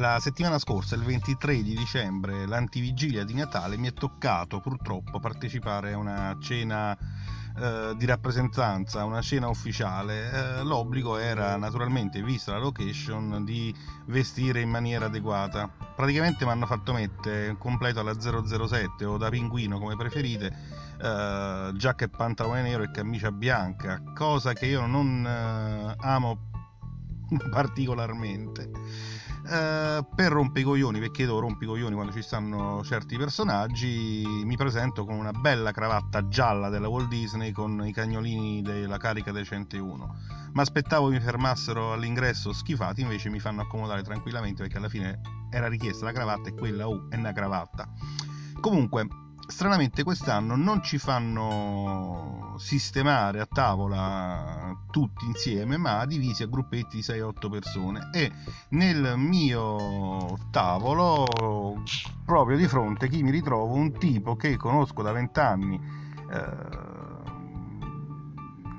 la settimana scorsa, il 23 di dicembre, l'antivigilia di Natale, mi è toccato purtroppo partecipare a una cena eh, di rappresentanza, una cena ufficiale. Eh, l'obbligo era naturalmente, vista la location, di vestire in maniera adeguata. Praticamente mi hanno fatto mettere completo alla 007 o da pinguino come preferite, eh, giacca e pantalone nero e camicia bianca, cosa che io non eh, amo particolarmente. Uh, per rompicoglioni, perché io rompicoglioni quando ci stanno certi personaggi, mi presento con una bella cravatta gialla della Walt Disney con i cagnolini della carica dei 101. Ma aspettavo mi fermassero all'ingresso schifati, invece mi fanno accomodare tranquillamente perché alla fine era richiesta la cravatta e quella uh, è una cravatta. Comunque, stranamente quest'anno non ci fanno sistemare a tavola tutti insieme, ma divisi a gruppetti di 6-8 persone. E nel mio tavolo, proprio di fronte, chi mi ritrovo? Un tipo che conosco da 20 anni. Eh,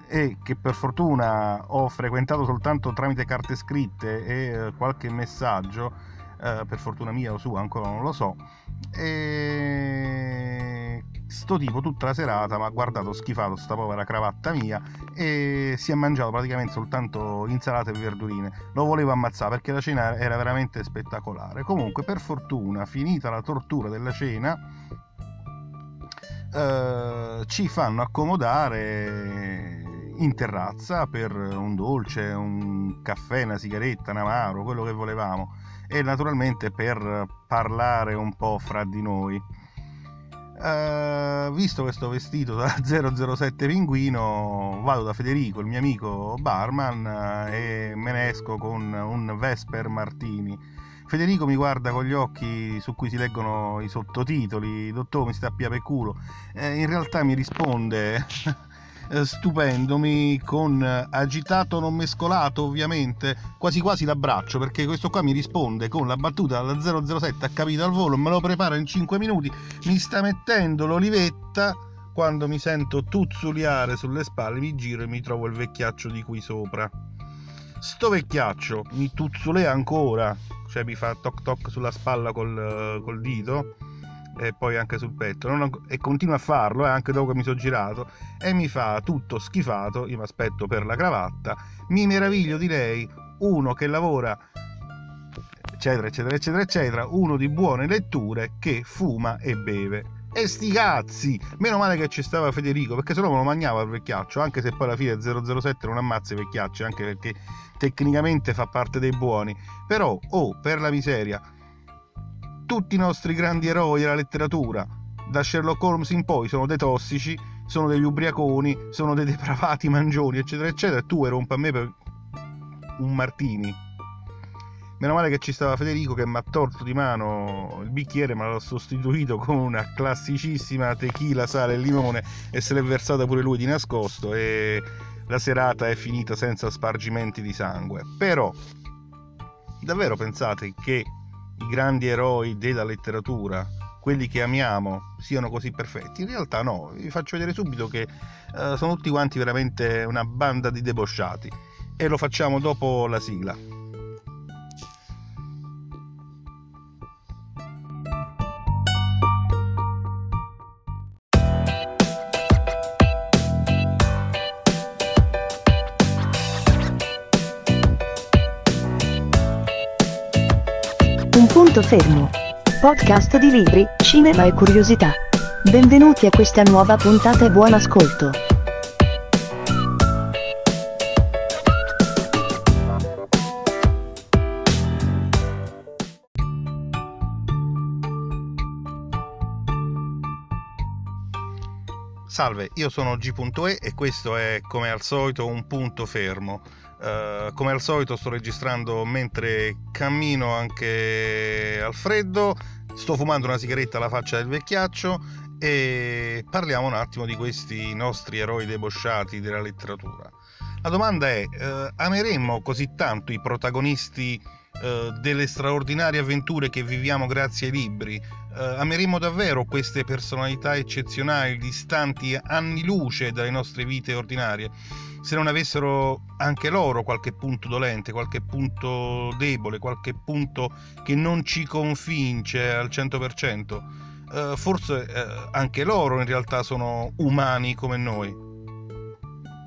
e che per fortuna ho frequentato soltanto tramite carte scritte e eh, qualche messaggio, eh, per fortuna mia o sua, ancora non lo so, e sto tipo tutta la serata mi ha guardato schifato sta povera cravatta mia e si è mangiato praticamente soltanto insalate e verdurine lo volevo ammazzare perché la cena era veramente spettacolare comunque per fortuna finita la tortura della cena eh, ci fanno accomodare in terrazza per un dolce, un caffè, una sigaretta, un amaro, quello che volevamo e naturalmente per parlare un po' fra di noi. Uh, visto questo vestito da 007 pinguino, vado da Federico, il mio amico barman, uh, e me ne esco con un Vesper Martini. Federico mi guarda con gli occhi su cui si leggono i sottotitoli, dottore mi sta a per culo. Eh, in realtà mi risponde Eh, stupendomi con eh, agitato non mescolato ovviamente quasi quasi l'abbraccio perché questo qua mi risponde con la battuta dalla 007 ha capito al volo me lo prepara in 5 minuti mi sta mettendo l'olivetta quando mi sento tuzzuliare sulle spalle mi giro e mi trovo il vecchiaccio di qui sopra. Sto vecchiaccio mi tuzzulea ancora cioè mi fa toc toc sulla spalla col, eh, col dito e poi anche sul petto non, e continua a farlo eh, anche dopo che mi sono girato e mi fa tutto schifato io mi aspetto per la cravatta mi meraviglio di lei uno che lavora eccetera eccetera eccetera eccetera uno di buone letture che fuma e beve e sti cazzi! Meno male che ci stava Federico, perché se no me lo mangiava il vecchiaccio, anche se poi alla fine 007 non ammazza i vecchiacci, anche perché tecnicamente fa parte dei buoni. Però, oh, per la miseria, tutti i nostri grandi eroi della letteratura, da Sherlock Holmes in poi, sono dei tossici, sono degli ubriaconi, sono dei depravati mangioni, eccetera, eccetera, e tu rompa a me per un martini. Meno male che ci stava Federico che mi ha tolto di mano il bicchiere, ma l'ha sostituito con una classicissima tequila, sale e limone e se l'è versata pure lui di nascosto e la serata è finita senza spargimenti di sangue. Però, davvero pensate che i grandi eroi della letteratura, quelli che amiamo, siano così perfetti. In realtà no, vi faccio vedere subito che uh, sono tutti quanti veramente una banda di debosciati. E lo facciamo dopo la sigla. Punto fermo. Podcast di libri, cinema e curiosità. Benvenuti a questa nuova puntata e buon ascolto. Salve, io sono G.E e questo è come al solito un punto fermo. Uh, come al solito sto registrando mentre cammino anche al freddo, sto fumando una sigaretta alla faccia del vecchiaccio e parliamo un attimo di questi nostri eroi debosciati della letteratura. La domanda è, eh, ameremmo così tanto i protagonisti eh, delle straordinarie avventure che viviamo grazie ai libri? Eh, ameremmo davvero queste personalità eccezionali, distanti anni luce dalle nostre vite ordinarie? Se non avessero anche loro qualche punto dolente, qualche punto debole, qualche punto che non ci convince al 100%, eh, forse eh, anche loro in realtà sono umani come noi.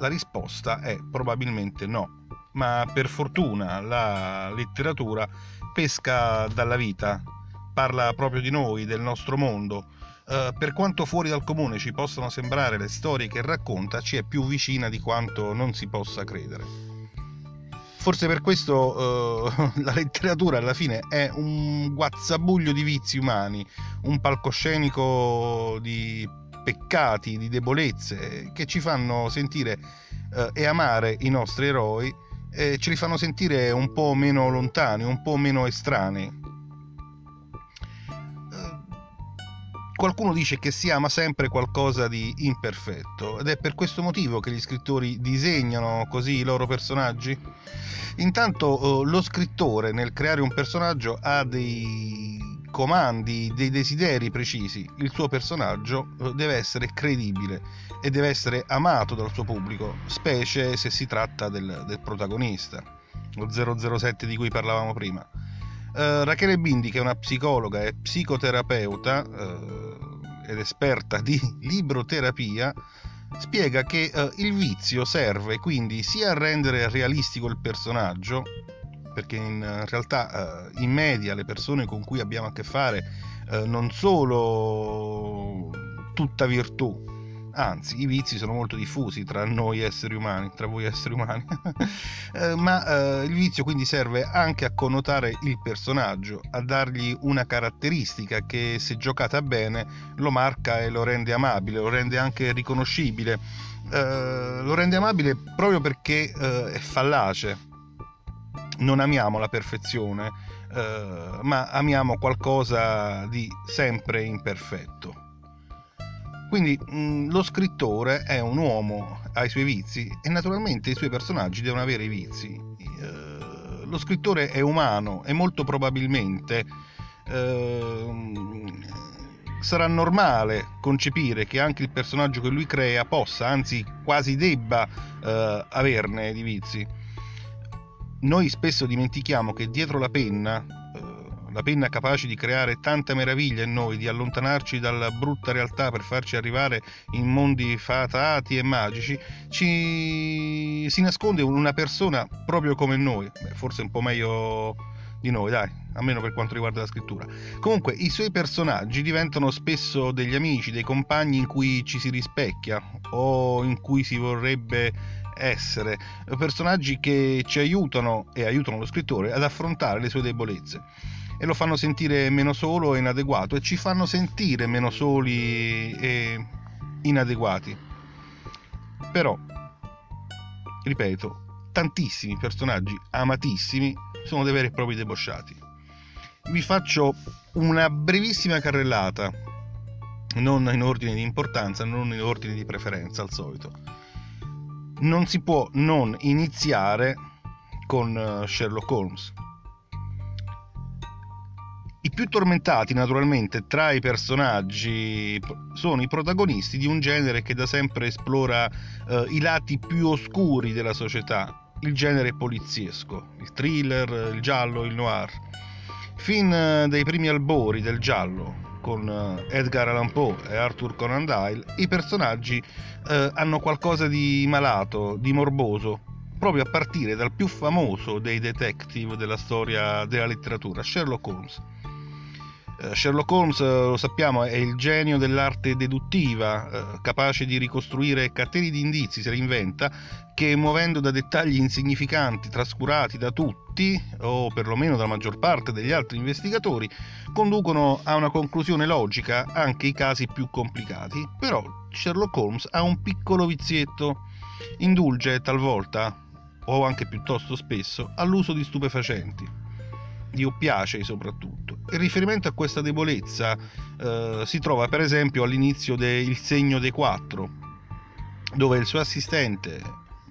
La risposta è probabilmente no, ma per fortuna la letteratura pesca dalla vita, parla proprio di noi, del nostro mondo. Uh, per quanto fuori dal comune ci possano sembrare le storie che racconta, ci è più vicina di quanto non si possa credere. Forse per questo uh, la letteratura alla fine è un guazzabuglio di vizi umani, un palcoscenico di peccati, di debolezze che ci fanno sentire eh, e amare i nostri eroi e ce li fanno sentire un po' meno lontani, un po' meno estranei. Eh, qualcuno dice che si ama sempre qualcosa di imperfetto ed è per questo motivo che gli scrittori disegnano così i loro personaggi. Intanto eh, lo scrittore nel creare un personaggio ha dei comandi, dei desideri precisi. Il suo personaggio eh, deve essere credibile e deve essere amato dal suo pubblico, specie se si tratta del, del protagonista, lo 007 di cui parlavamo prima. Uh, Rachele Bindi, che è una psicologa e psicoterapeuta uh, ed esperta di libroterapia, spiega che uh, il vizio serve quindi sia a rendere realistico il personaggio, perché in eh, realtà eh, in media le persone con cui abbiamo a che fare eh, non solo tutta virtù, anzi i vizi sono molto diffusi tra noi esseri umani, tra voi esseri umani, eh, ma eh, il vizio quindi serve anche a connotare il personaggio, a dargli una caratteristica che se giocata bene lo marca e lo rende amabile, lo rende anche riconoscibile, eh, lo rende amabile proprio perché è fallace, non amiamo la perfezione, eh, ma amiamo qualcosa di sempre imperfetto. Quindi mh, mm, lo scrittore è un uomo, ha i suoi vizi e naturalmente i suoi personaggi devono avere i vizi. Eh, lo scrittore è umano e molto probabilmente eh, sarà normale concepire che anche il personaggio che lui crea possa, anzi quasi debba eh, averne di vizi noi spesso dimentichiamo che dietro la penna, eh, la penna capace di creare tanta meraviglia in noi, di allontanarci dalla brutta realtà per farci arrivare in mondi fatati e magici, ci si nasconde una persona proprio come noi, Beh, forse un po' meglio di noi, dai, almeno per quanto riguarda la scrittura. Comunque, i suoi personaggi diventano spesso degli amici, dei compagni in cui ci si rispecchia o in cui si vorrebbe essere, personaggi che ci aiutano e aiutano lo scrittore ad affrontare le sue debolezze e lo fanno sentire meno solo e inadeguato e ci fanno sentire meno soli e inadeguati. Però, ripeto, tantissimi personaggi amatissimi sono dei veri e propri debosciati. Vi faccio una brevissima carrellata, non in ordine di importanza, non in ordine di preferenza al solito non si può non iniziare con eh, Sherlock Holmes. I più tormentati, naturalmente, tra i personaggi sono i protagonisti di un genere che da sempre esplora eh, i lati più oscuri della società, il genere poliziesco, il thriller, il giallo, il noir. Fin eh, dai primi albori del giallo, con eh, Edgar Allan Poe e Arthur Conan Doyle, i personaggi eh, hanno qualcosa di malato, di morboso, proprio a partire dal più famoso dei detective della storia della letteratura, Sherlock Holmes. Eh, Sherlock Holmes, eh, lo sappiamo, è il genio dell'arte deduttiva, eh, capace di ricostruire cateni di indizi, se li inventa, che muovendo da dettagli insignificanti, trascurati da tutti, o perlomeno dalla maggior parte degli altri investigatori, conducono a una conclusione logica anche i casi più complicati. Però Sherlock Holmes ha un piccolo vizietto, indulge talvolta, o anche piuttosto spesso, all'uso di stupefacenti di oppiacei soprattutto. Il riferimento a questa debolezza eh, si trova per esempio all'inizio del Segno dei Quattro, dove il suo assistente,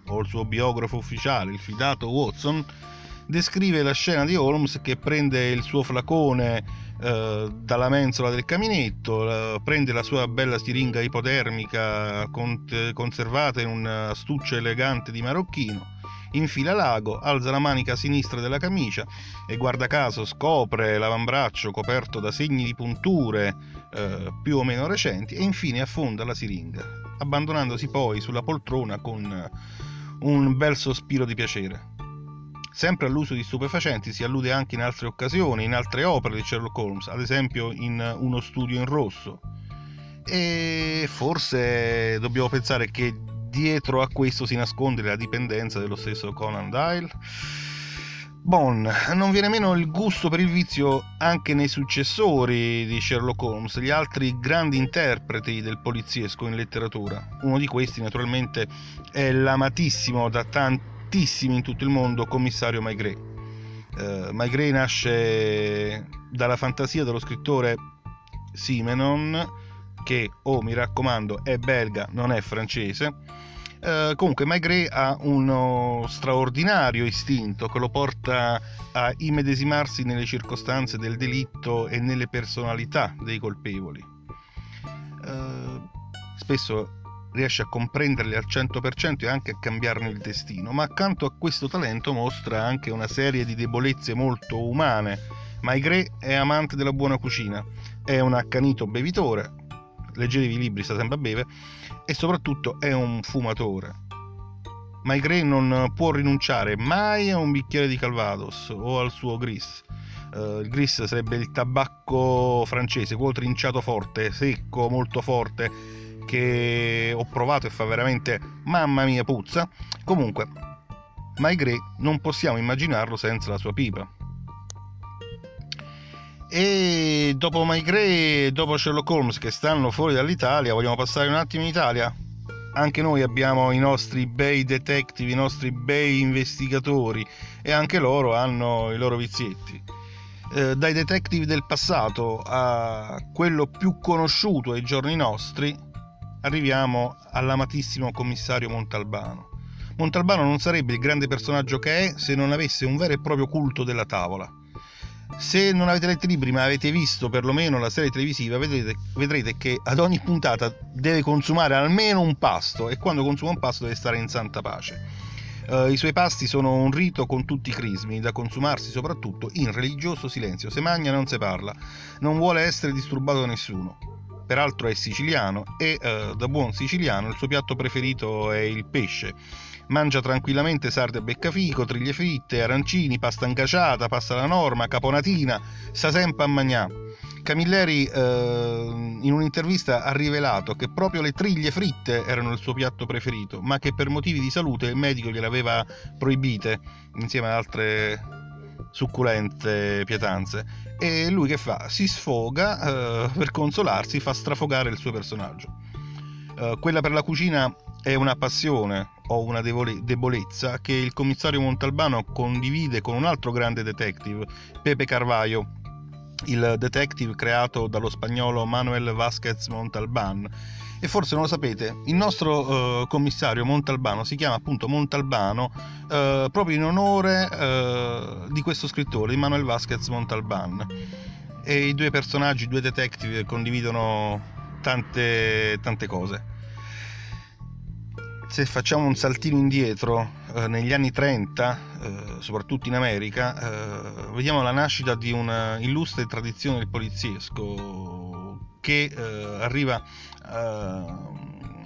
o il suo biografo ufficiale, il fidato Watson, descrive la scena di Holmes che prende il suo flacone eh, dalla mensola del caminetto, eh, prende la sua bella siringa ipotermica con- conservata in un astuccio elegante di marocchino, infila l'ago, alza la manica sinistra della camicia e guarda caso scopre l'avambraccio coperto da segni di punture eh, più o meno recenti e infine affonda la siringa, abbandonandosi poi sulla poltrona con un bel sospiro di piacere. Sempre all'uso di stupefacenti si allude anche in altre occasioni, in altre opere di Sherlock Holmes, ad esempio in Uno studio in rosso. E forse dobbiamo pensare che dietro a questo si nasconde la dipendenza dello stesso Conan Doyle. Bon, non viene meno il gusto per il vizio anche nei successori di Sherlock Holmes, gli altri grandi interpreti del poliziesco in letteratura. Uno di questi naturalmente è l'amatissimo da tantissimi in tutto il mondo commissario Maigret. Uh, Maigret nasce dalla fantasia dello scrittore Simenon, che, oh mi raccomando, è belga, non è francese, eh, comunque Maigret ha uno straordinario istinto che lo porta a immedesimarsi nelle circostanze del delitto e nelle personalità dei colpevoli. Eh, spesso riesce a comprenderli al 100% e anche a cambiarne il destino, ma accanto a questo talento mostra anche una serie di debolezze molto umane. Maigret è amante della buona cucina, è un accanito bevitore, leggetevi i libri, sta sempre a bere, e soprattutto è un fumatore. Maigret non può rinunciare mai a un bicchiere di Calvados o al suo Gris. Uh, il Gris sarebbe il tabacco francese, quello trinciato forte, secco, molto forte, che ho provato e fa veramente mamma mia puzza. Comunque, Maigret non possiamo immaginarlo senza la sua pipa. E dopo Maigret, dopo Sherlock Holmes che stanno fuori dall'Italia, vogliamo passare un attimo in Italia? Anche noi abbiamo i nostri bei detective, i nostri bei investigatori e anche loro hanno i loro vizietti. Eh, dai detective del passato a quello più conosciuto ai giorni nostri, arriviamo all'amatissimo commissario Montalbano. Montalbano non sarebbe il grande personaggio che è se non avesse un vero e proprio culto della tavola se non avete letto i libri ma avete visto perlomeno la serie televisiva vedrete, vedrete, che ad ogni puntata deve consumare almeno un pasto e quando consuma un pasto deve stare in santa pace. Uh, I suoi pasti sono un rito con tutti i crismi, da consumarsi soprattutto in religioso silenzio. Se magna non se parla, non vuole essere disturbato da nessuno. Peraltro è siciliano e uh, da buon siciliano il suo piatto preferito è il pesce mangia tranquillamente sarde e beccafico, triglie fritte, arancini, pasta incaciata, pasta alla norma, caponatina, sta sempre a mangià. Camilleri eh, in un'intervista ha rivelato che proprio le triglie fritte erano il suo piatto preferito, ma che per motivi di salute il medico gliele aveva proibite insieme ad altre succulente pietanze. E lui che fa? Si sfoga eh, per consolarsi, fa strafogare il suo personaggio. Eh, quella per la cucina è una passione o una debolezza che il commissario Montalbano condivide con un altro grande detective, Pepe Carvalho, il detective creato dallo spagnolo Manuel Vázquez Montalbán. E forse non lo sapete, il nostro uh, commissario Montalbano si chiama appunto Montalbano uh, proprio in onore uh, di questo scrittore, Manuel Vázquez Montalbán. E i due personaggi, i due detective condividono tante, tante cose se facciamo un saltino indietro eh, negli anni 30, eh, soprattutto in America, eh, vediamo la nascita di una illustre tradizione del poliziesco che eh, arriva eh,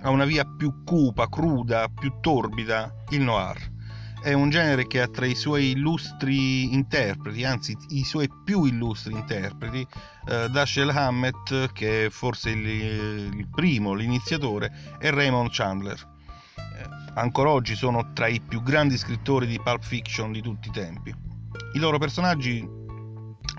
a una via più cupa, cruda, più torbida, il noir. È un genere che ha tra i suoi illustri interpreti, anzi i suoi più illustri interpreti, eh, Dashiell Hammett, che è forse il, il primo, l'iniziatore, e Raymond Chandler ancora oggi sono tra i più grandi scrittori di pulp fiction di tutti i tempi. I loro personaggi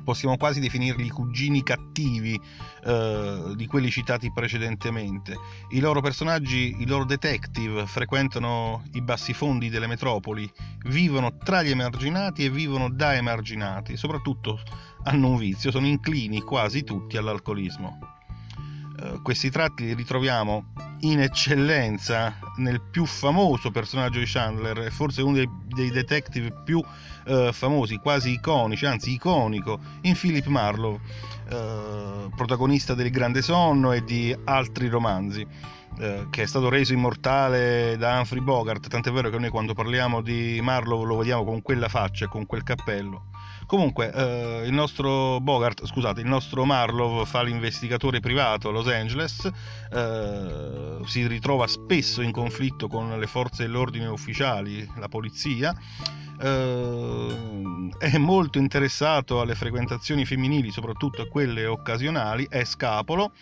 possiamo quasi definirli cugini cattivi eh, di quelli citati precedentemente. I loro personaggi, i loro detective, frequentano i bassi fondi delle metropoli, vivono tra gli emarginati e vivono da emarginati, soprattutto hanno un vizio, sono inclini quasi tutti all'alcolismo. Uh, questi tratti li ritroviamo in eccellenza nel più famoso personaggio di Chandler, forse uno dei, dei detective più uh, famosi, quasi iconici, anzi iconico, in Philip Marlowe, uh, protagonista del Grande Sonno e di altri romanzi. che è stato reso immortale da Humphrey Bogart, tant'è vero che noi quando parliamo di Marlowe lo vediamo con quella faccia e con quel cappello. Comunque, eh, il nostro Bogart, scusate, il nostro Marlowe fa l'investigatore privato a Los Angeles, eh, si ritrova spesso in conflitto con le forze dell'ordine ufficiali, la polizia, eh, è molto interessato alle frequentazioni femminili, soprattutto a quelle occasionali, è scapolo,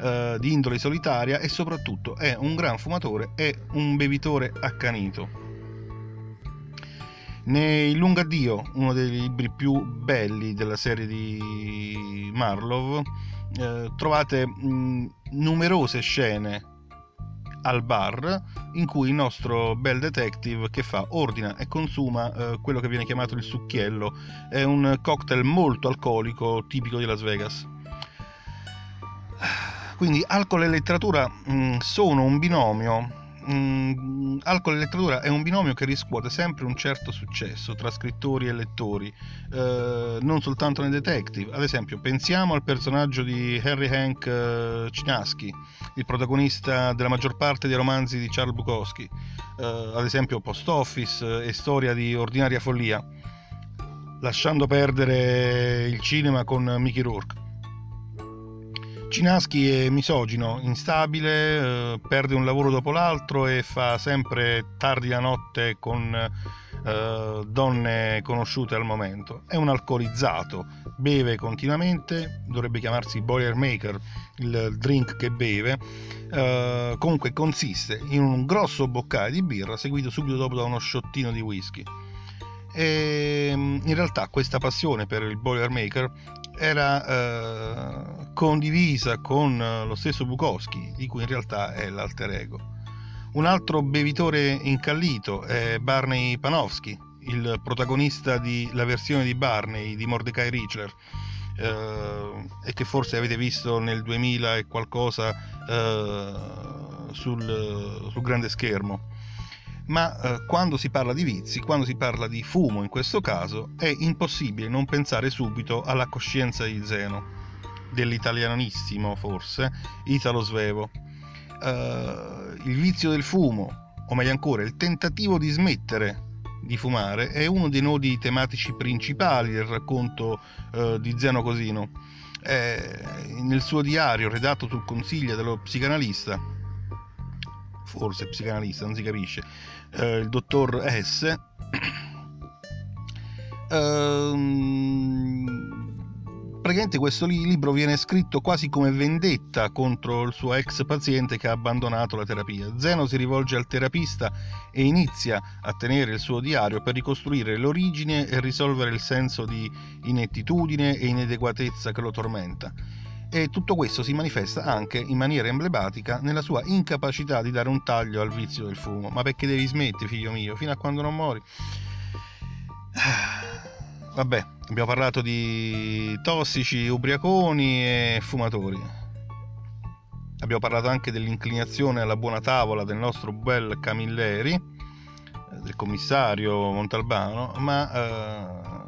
eh, di indole solitaria e soprattutto è un gran fumatore e un bevitore accanito. Nei Lungaddio, uno dei libri più belli della serie di Marlowe, eh, trovate mh, numerose scene al bar in cui il nostro bel detective che fa ordina e consuma eh, quello che viene chiamato il succhiello. È un cocktail molto alcolico tipico di Las Vegas. Quindi alcol e letteratura mh, sono un binomio Mm, alcol e letteratura è un binomio che riscuote sempre un certo successo tra scrittori e lettori, eh, non soltanto nei detective. Ad esempio, pensiamo al personaggio di Harry Hank eh, Chinaski, il protagonista della maggior parte dei romanzi di Charles Bukowski, eh, ad esempio Post Office e Storia di ordinaria follia, lasciando perdere il cinema con Mickey Rourke. Cinaschi è misogino, instabile, eh, perde un lavoro dopo l'altro e fa sempre tardi la notte con eh, donne conosciute al momento. È un alcolizzato, beve continuamente, dovrebbe chiamarsi Boilermaker, il drink che beve. Eh, comunque consiste in un grosso boccale di birra seguito subito dopo da uno sciottino di whisky. E in realtà questa passione per il Boilermaker era eh, condivisa con eh, lo stesso Bukowski, di cui in realtà è l'alter ego. Un altro bevitore incallito è Barney Panofsky, il protagonista della versione di Barney di Mordecai Richler, eh, e che forse avete visto nel 2000 e qualcosa eh, sul, sul grande schermo ma eh, quando si parla di vizi, quando si parla di fumo in questo caso, è impossibile non pensare subito alla coscienza di Zeno, dell'italianissimo forse, Italo Svevo. Uh, il vizio del fumo, o meglio ancora, il tentativo di smettere di fumare, è uno dei nodi tematici principali del racconto uh, di Zeno Cosino. Eh, nel suo diario, redatto sul consiglio dello psicanalista, forse psicanalista, non si capisce, eh, il dottor S. Ehm, praticamente questo libro viene scritto quasi come vendetta contro il suo ex paziente che ha abbandonato la terapia. Zeno si rivolge al terapista e inizia a tenere il suo diario per ricostruire l'origine e risolvere il senso di inettitudine e inadeguatezza che lo tormenta e tutto questo si manifesta anche in maniera emblematica nella sua incapacità di dare un taglio al vizio del fumo. Ma perché devi smettere, figlio mio, fino a quando non muori? Vabbè, abbiamo parlato di tossici, ubriaconi e fumatori. Abbiamo parlato anche dell'inclinazione alla buona tavola del nostro bel Camilleri, del commissario Montalbano, ma eh,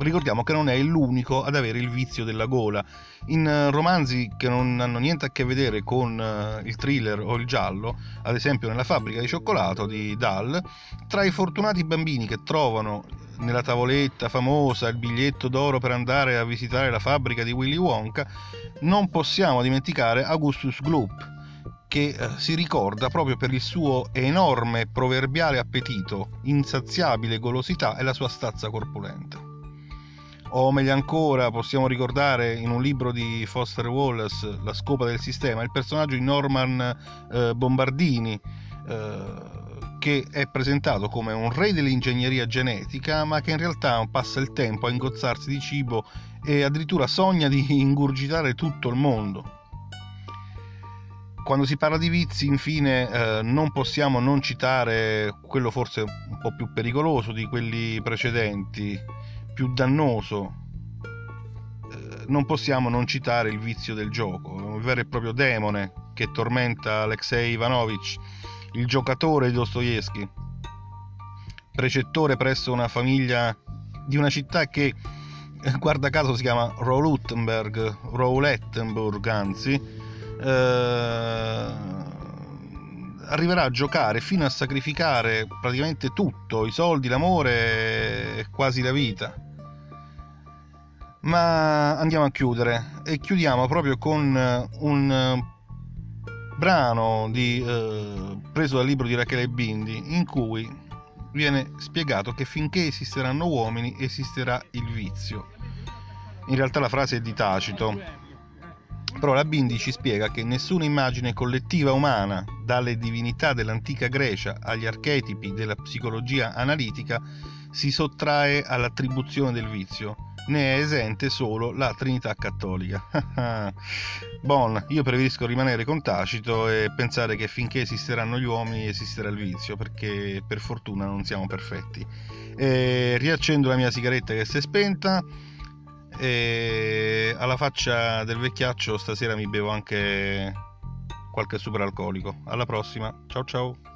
ricordiamo che non è l'unico ad avere il vizio della gola. In eh, romanzi che non hanno niente a che vedere con uh, il thriller o il giallo, ad esempio nella fabbrica di cioccolato di Dahl, tra i fortunati bambini che trovano nella tavoletta famosa il biglietto d'oro per andare a visitare la fabbrica di Willy Wonka, non possiamo dimenticare Augustus Gloop, che eh, si ricorda proprio per il suo enorme proverbiale appetito, insaziabile golosità e la sua stazza corpulenta o meglio ancora possiamo ricordare in un libro di Foster Wallace La scopa del sistema il personaggio di Norman eh, Bombardini eh, che è presentato come un re dell'ingegneria genetica ma che in realtà passa il tempo a ingozzarsi di cibo e addirittura sogna di ingurgitare tutto il mondo. Quando si parla di vizi, infine, eh, non possiamo non citare quello forse un po' più pericoloso di quelli precedenti, più dannoso, eh, non possiamo non citare il vizio del gioco, il vero e proprio demone che tormenta Alexei Ivanovich, il giocatore di Dostoevsky, precettore presso una famiglia di una città che guarda caso si chiama Rowlettenberg, Rowlettenburg anzi, eh, arriverà a giocare fino a sacrificare praticamente tutto, i soldi, l'amore e quasi la vita. Ma andiamo a chiudere e chiudiamo proprio con un brano di, eh, preso dal libro di Rachele Bindi in cui viene spiegato che finché esisteranno uomini esisterà il vizio. In realtà la frase è di Tacito, però la Bindi ci spiega che nessuna immagine collettiva umana, dalle divinità dell'antica Grecia agli archetipi della psicologia analitica, si sottrae all'attribuzione del vizio, ne è esente solo la Trinità Cattolica. bon, io preferisco rimanere con Tacito e pensare che finché esisteranno gli uomini esisterà il vizio, perché per fortuna non siamo perfetti. E riaccendo la mia sigaretta che si è spenta e alla faccia del vecchiaccio stasera mi bevo anche qualche superalcolico. Alla prossima, ciao ciao!